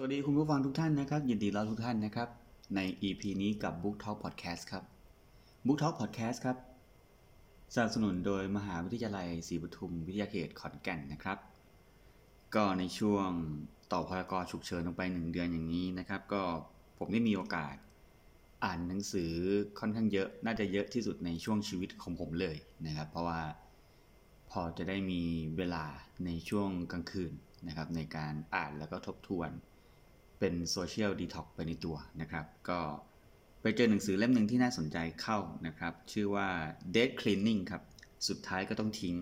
สวัสดีคุณผู้ฟังทุกท่านนะครับ ยินดีต้อนรับทุกท่านนะครับ ใน EP นี้กับ Book Talk Podcast ครับ Book Talk Podcast ครับสนับสนุนโดยมหาวิทยาลัยศรีปทุมวิทยาเขตขอนแก่นนะครับ ก็ในช่วงต่อพรกฉุกเฉินลงไปหนึ่งเดือนอย่างนี้นะครับ ก็ผมได้มีโอกาส อ่านหนังสือค่อนข้างเยอะน่าจะเยอะที่สุดในช่วงชีวิตของผมเลยนะครับ เพราะว่าพอจะได้มีเวลาในช่วงกลางคืนนะครับ ในการอ่านแล้วก็ทบทวน เป็น social detox ไปในตัวนะครับ ก็ไปเจอหนังสือเล่มหนึ่งที่น่าสนใจเข้านะครับ ชื่อว่า Death Cleaning ครับ สุดท้ายก็ต้องทิ้ง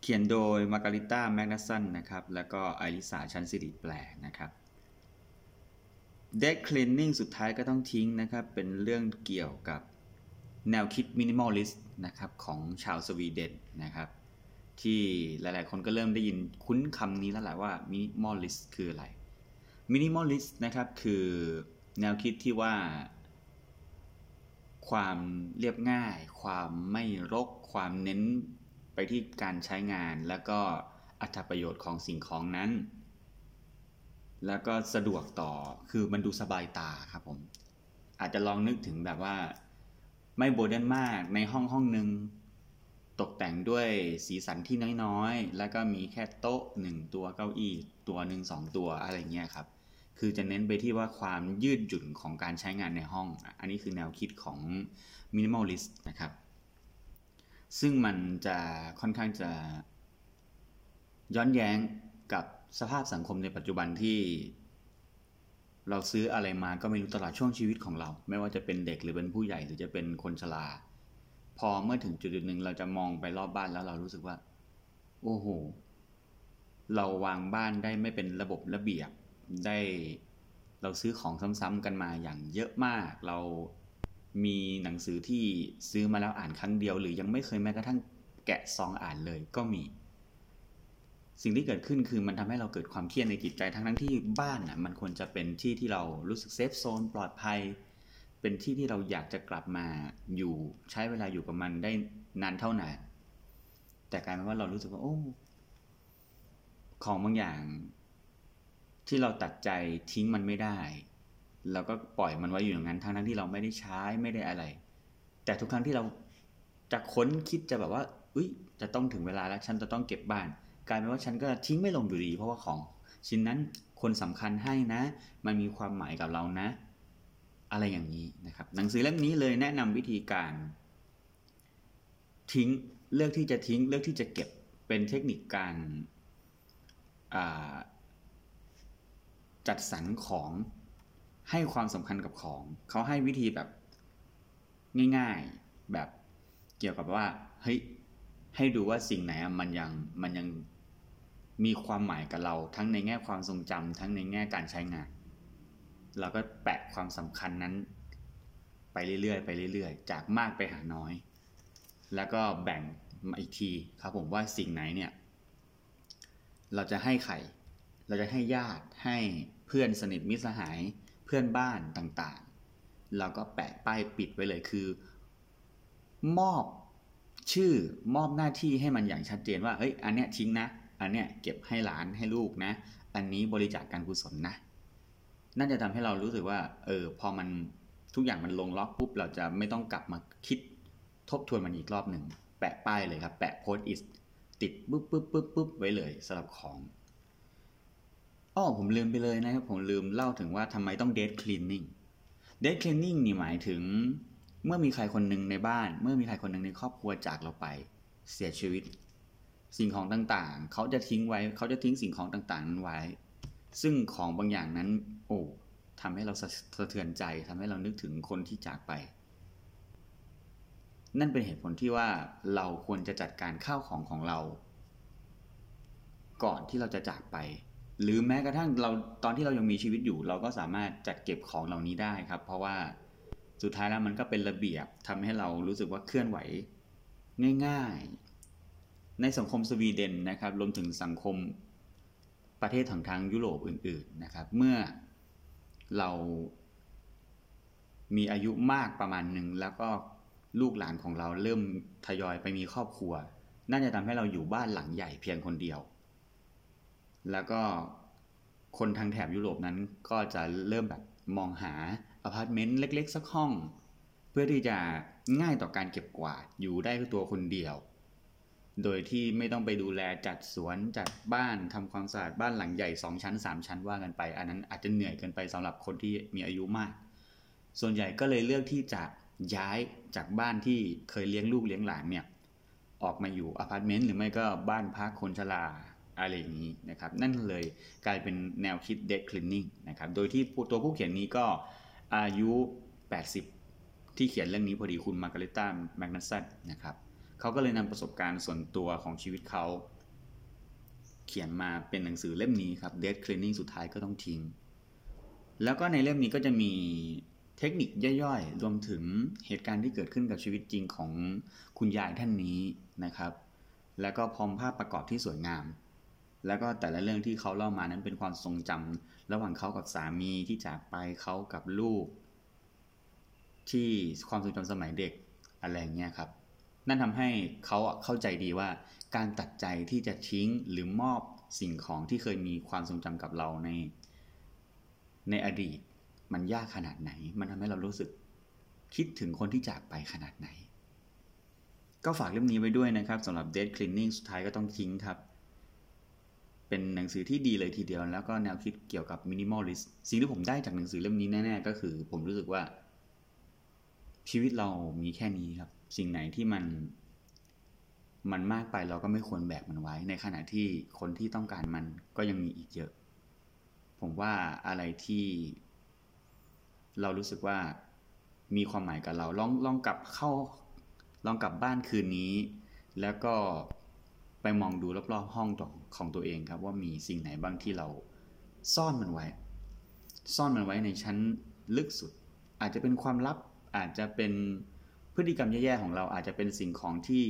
เขียนโดยมาการิต้าแมกนัสันนะครับ แล้วก็ไอริสาชันสิริแปลนะครับ Death Cleaning สุดท้ายก็ต้องทิ้งนะครับ เป็นเรื่องเกี่ยวกับแนวคิด minimalist นะครับของชาวสวีเดนนะครับ ที่หลายๆ คนก็เริ่มได้ยินคุ้นคำนี้แล้วแหละว่า minimalist คืออะไร minimalist นะครับคือแนวคิดที่ว่า ความเรียบง่าย ความไม่รก ความเน้นไปที่การใช้งาน แล้วก็อรรถประโยชน์ของสิ่งของนั้น แล้วก็สะดวกต่อคือมันดูสบายตาครับผม อาจจะลองนึกถึงแบบว่า ไม่โบเดนมากในห้องห้องหนึ่งตกแต่งด้วยสีสันที่น้อยๆ แล้วก็มีแค่โต๊ะหนึ่งตัวเก้าอี้ตัวหนึ่งสองตัวอะไรเงี้ยครับ คือจะเน้นไปที่ว่าความยืดหยุ่นของการใช้งานในห้อง อันนี้คือแนวคิดของ minimalist นะครับ ซึ่งมันจะค่อนข้างจะย้อนแย้งกับสภาพสังคมในปัจจุบันที่ เราซื้ออะไรมาก็ไม่รู้ตลอดช่วงชีวิตของเรา ไม่ว่าจะเป็นเด็กหรือเป็นผู้ใหญ่หรือจะเป็นคนชราพอเมื่อถึงจุดหนึ่งเราจะมองไปรอบบ้านแล้วเรารู้สึกว่า โอ้โห เราวางบ้านได้ไม่เป็นระบบระเบียบ ได้เราซื้อของซ้ำๆกันมาอย่างเยอะมาก เรามีหนังสือที่ซื้อมาแล้วอ่านครั้งเดียว หรือยังไม่เคยแม้กระทั่งแกะซองอ่านเลยก็มี สิ่งที่เกิดขึ้นคือมันทำให้เราเกิดความเครียดในจิตใจทั้งทั้งที่บ้านอะมันควรจะเป็นที่ที่เรารู้สึกเซฟโซนปลอดภัย เป็นที่ที่เราอยากจะกลับมาอยู่ใช้เวลาอยู่กับมันได้นานเท่านานแต่กลายเป็นว่าเรารู้สึกว่าโอ้ของบางอย่าง ที่เราตัดใจทิ้งมันไม่ได้เราก็ปล่อยมันไว้อยู่อย่างนั้นทั้งนั้นที่เราไม่ได้ใช้ไม่ได้อะไร แต่ทุกครั้งที่เราจะค้นคิดจะแบบว่าอุ้ยจะต้องถึงเวลาแล้วฉันจะต้องเก็บบ้าน กลายเป็นว่าฉันก็ทิ้งไม่ลงอยู่ดี เพราะว่าของชิ้นนั้นคนสำคัญให้นะ มันมีความหมายกับเรานะ อะไรอย่างนี้นะครับ หนังสือเล่มนี้เลยแนะนำวิธีการ ทิ้งเลือกที่จะทิ้งเลือกที่จะเก็บเป็นเทคนิคการ จัดสรรของให้ความสำคัญกับของ เขาให้วิธีแบบง่ายๆแบบเกี่ยวกับว่าเฮ้ยให้ดูว่าสิ่งไหนมันยังมันยังมีความหมายกับเรา ทั้งในแง่ความทรงจำทั้งในแง่การใช้งาน เราก็แปะความสำคัญนั้น ไปเรื่อยๆไปเรื่อยๆ จากมากไปหาน้อย แล้วก็แบ่งมาอีกทีครับผมว่าสิ่งไหนเนี่ย เราจะให้ใครเราจะให้ญาติให้ เพื่อนสนิทมิตรสหายเพื่อนบ้านต่างๆเราก็แปะป้ายปิดไว้เลยคือ มอบชื่อมอบหน้าที่ให้มันอย่างชัดเจนว่าเฮ้ยอันเนี้ยทิ้งนะ อันเนี้ยเก็บให้หลานให้ลูกนะ อันนี้บริจาคการกุศลนะน่าจะทำให้เรารู้สึกว่า เออ พอมันทุกอย่างมันลงล็อกปุ๊บ เราจะไม่ต้องกลับมาคิดทบทวนมันอีกรอบหนึ่ง แปะป้ายเลยครับ แปะโพสต์อิสติดปุ๊บปุ๊บปุ๊บปุ๊บไว้เลยสำหรับของ อ๋อผมลืมไปเลยนะครับ ผมลืมเล่าถึงว่าทำไมต้องเดทคลีนนิ่งเดทคลีนนิ่งนี่หมายถึง เมื่อมีใครคนหนึ่งในบ้าน เมื่อมีใครคนหนึ่งในครอบครัวจากเราไป เสียชีวิต สิ่งของต่างๆ เขาจะทิ้งไว้ เขาจะทิ้งสิ่งของต่างๆ นั้นไว้ ซึ่งของบางอย่างนั้น โอ้ทำให้เราสะเทือนใจทำให้เรานึกถึงคนที่จากไป นั่นเป็นเหตุผลที่ว่าเราควรจะจัดการข้าวของของเรา ก่อนที่เราจะจากไป หรือแม้กระทั่งเราตอนที่เรายังมีชีวิตอยู่ เราก็สามารถจัดเก็บของเหล่านี้ได้ครับ เพราะว่าสุดท้ายแล้วมันก็เป็นระเบียบทำให้เรารู้สึกว่าเคลื่อนไหวง่าย ๆ ในสังคมสวีเดนนะครับรวมถึงสังคมประเทศทางทางยุโรปอื่น ๆนะครับ เมื่อเรามีอายุมากประมาณหนึ่งแล้วก็ลูกหลานของเราเริ่มทยอยไปมีครอบครัว น่าจะทำให้เราอยู่บ้านหลังใหญ่เพียงคนเดียว แล้วก็คนทางแถบยุโรปนั้นก็จะเริ่มแบบมองหาอพาร์ตเมนต์เล็กๆ สักห้อง เพื่อที่จะง่ายต่อการเก็บกวาดอยู่ได้ตัวคนเดียว โดยที่ไม่ต้องไปดูแลจัดสวนจัดบ้านทำความสะอาดบ้านหลังใหญ่ 2 ชั้น 3 ชั้นว่ากันไป อันนั้นอาจจะเหนื่อยเกินไปสำหรับคนที่มีอายุมาก ส่วนใหญ่ก็เลยเลือกที่จะย้ายจากบ้านที่เคยเลี้ยงลูกเลี้ยงหลานเนี่ยออกมาอยู่อพาร์ตเมนต์หรือไม่ก็บ้านพักคนชรา อะไรอย่างนี้นะครับนั่นเลยกลายเป็นแนวคิด death cleaning นะครับโดยที่ตัวผู้เขียนนี้ก็อายุ 80 ที่เขียนเรื่องนี้พอดีคุณมาร์การิต้าแมกนัสซันนะครับเขาก็เลยนำประสบการณ์ส่วนตัวของชีวิตเขาเขียนมาเป็นหนังสือเล่มนี้ครับ death cleaning สุดท้ายก็ต้องทิ้ง แล้วก็ในเล่มนี้ก็จะมีเทคนิคย่อยๆ รวมถึงเหตุการณ์ที่เกิดขึ้นกับชีวิตจริงของคุณยายท่านนี้นะครับ แล้วก็พร้อมภาพประกอบที่สวยงาม แล้วก็แต่ละเรื่องที่เขาเล่ามานั้นเป็นความทรงจำระหว่างเขากับสามีที่จากไปเขากับลูก ที่ความทรงจำสมัยเด็กอะไรเงี้ยครับ นั่นทำให้เขาเข้าใจดีว่า การตัดใจที่จะทิ้งหรือมอบสิ่งของที่เคยมีความทรงจำกับเราใน ในอดีต มันยากขนาดไหน มันทำให้เรารู้สึกคิดถึงคนที่จากไปขนาดไหน ก็ฝากเล่มนี้ไว้ด้วยนะครับสำหรับ Dead Cleaning สุดท้ายก็ต้องทิ้งครับ เป็นหนังสือที่ดีเลยทีเดียว แล้วก็แนวคิดเกี่ยวกับ Minimalist สิ่งที่ผมได้จากหนังสือเล่มนี้แน่ๆก็คือ ผมรู้สึกว่า ชีวิตเรามีแค่นี้ครับ สิ่งไหนที่มัน มันมากไปเราก็ไม่ควรแบกมันไว้ ในขณะที่คนที่ต้องการมันก็ยังมีอีกเยอะ ผมว่าอะไรที่ เรารู้สึกว่ามีความหมายกับเราลองลองกลับเข้า ลองกลับบ้านคืนนี้ แล้วก็ ไปมองดูรอบๆห้องของตัวเองครับ ว่ามีสิ่งไหนบ้างที่เราซ่อนมันไว้ ซ่อนมันไว้ในชั้นลึกสุด อาจจะเป็นความลับอาจจะเป็นพฤติกรรมแย่ๆของเราอาจจะเป็นสิ่งของที่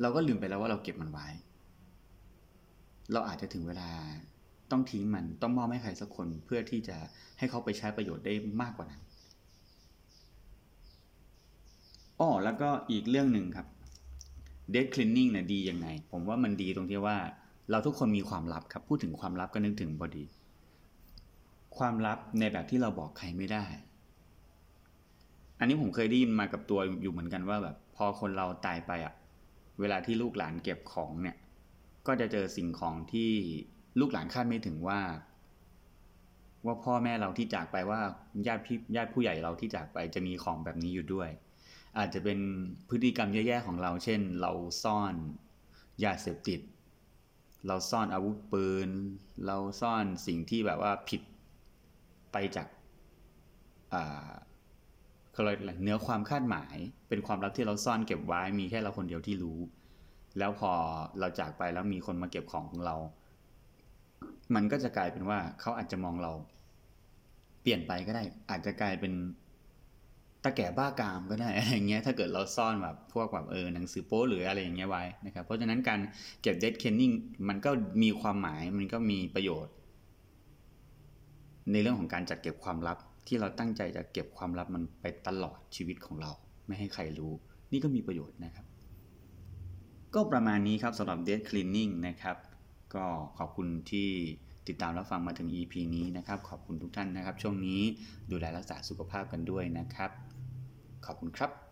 เราก็ลืมไปแล้วว่าเราเก็บมันไว้ เราอาจจะถึงเวลาต้องทิ้งมันต้องมอบให้ใครสักคนเพื่อที่จะให้เขาไปใช้ประโยชน์ได้มากกว่านั้นอ้อแล้วก็อีกเรื่องหนึ่งครับ dead cleaning นะดียังไง ผมว่ามันดีตรงที่ว่า เราทุกคนมีความลับครับ พูดถึงความลับก็นึกถึงพอดี ความลับในแบบที่เราบอกใครไม่ได้ อันนี้ผมเคยได้ยินมากับตัวอยู่เหมือนกันว่าแบบ พอคนเราตายไปอะเวลาที่ลูกหลานเก็บของเนี่ย ก็จะเจอสิ่งของที่ลูกหลานคาดไม่ถึงว่า ว่าพ่อแม่เราที่จากไปว่าญาติพี่ญาติผู้ใหญ่เราที่จากไปจะมีของแบบนี้อยู่ด้วย อาจจะเป็นพฤติกรรมแย่ๆของเรา เช่น เราซ่อนยาเสพติด เราซ่อนอาวุธปืน เราซ่อนสิ่งที่แบบว่าผิดไปจากอ่าอะไรเนื้อความคาดหมาย เป็นความลับที่เราซ่อนเก็บไว้มีแค่เราคนเดียวที่รู้ แล้วพอเราจากไปแล้วมีคนมาเก็บของของเรา มันก็จะกลายเป็นว่าเขาอาจจะมองเรา เปลี่ยนไปก็ได้ อาจจะกลายเป็น ตะแก่บ้ากามก็ได้อะไรเงี้ยถ้าเกิดเราซ่อนแบบพวกแบบเออหนังสือโป๊หรืออะไรอย่างเงี้ยไว้นะครับเพราะฉะนั้นการเก็บเดดเคนนิ่งมันก็มีความหมายมันก็มีประโยชน์ ในเรื่องของการจัดเก็บความลับ ที่เราตั้งใจจะเก็บความลับมันไปตลอดชีวิตของเรา ไม่ให้ใครรู้ นี่ก็มีประโยชน์นะครับ ก็ประมาณนี้ครับสำหรับ dead cleaning นะครับก็ขอบคุณที่ติดตามรับฟังมาถึง EP นี้นะครับ ขอบคุณทุกท่านนะครับ ช่วงนี้ดูแลรักษาสุขภาพกันด้วยนะครับ ขอบคุณครับ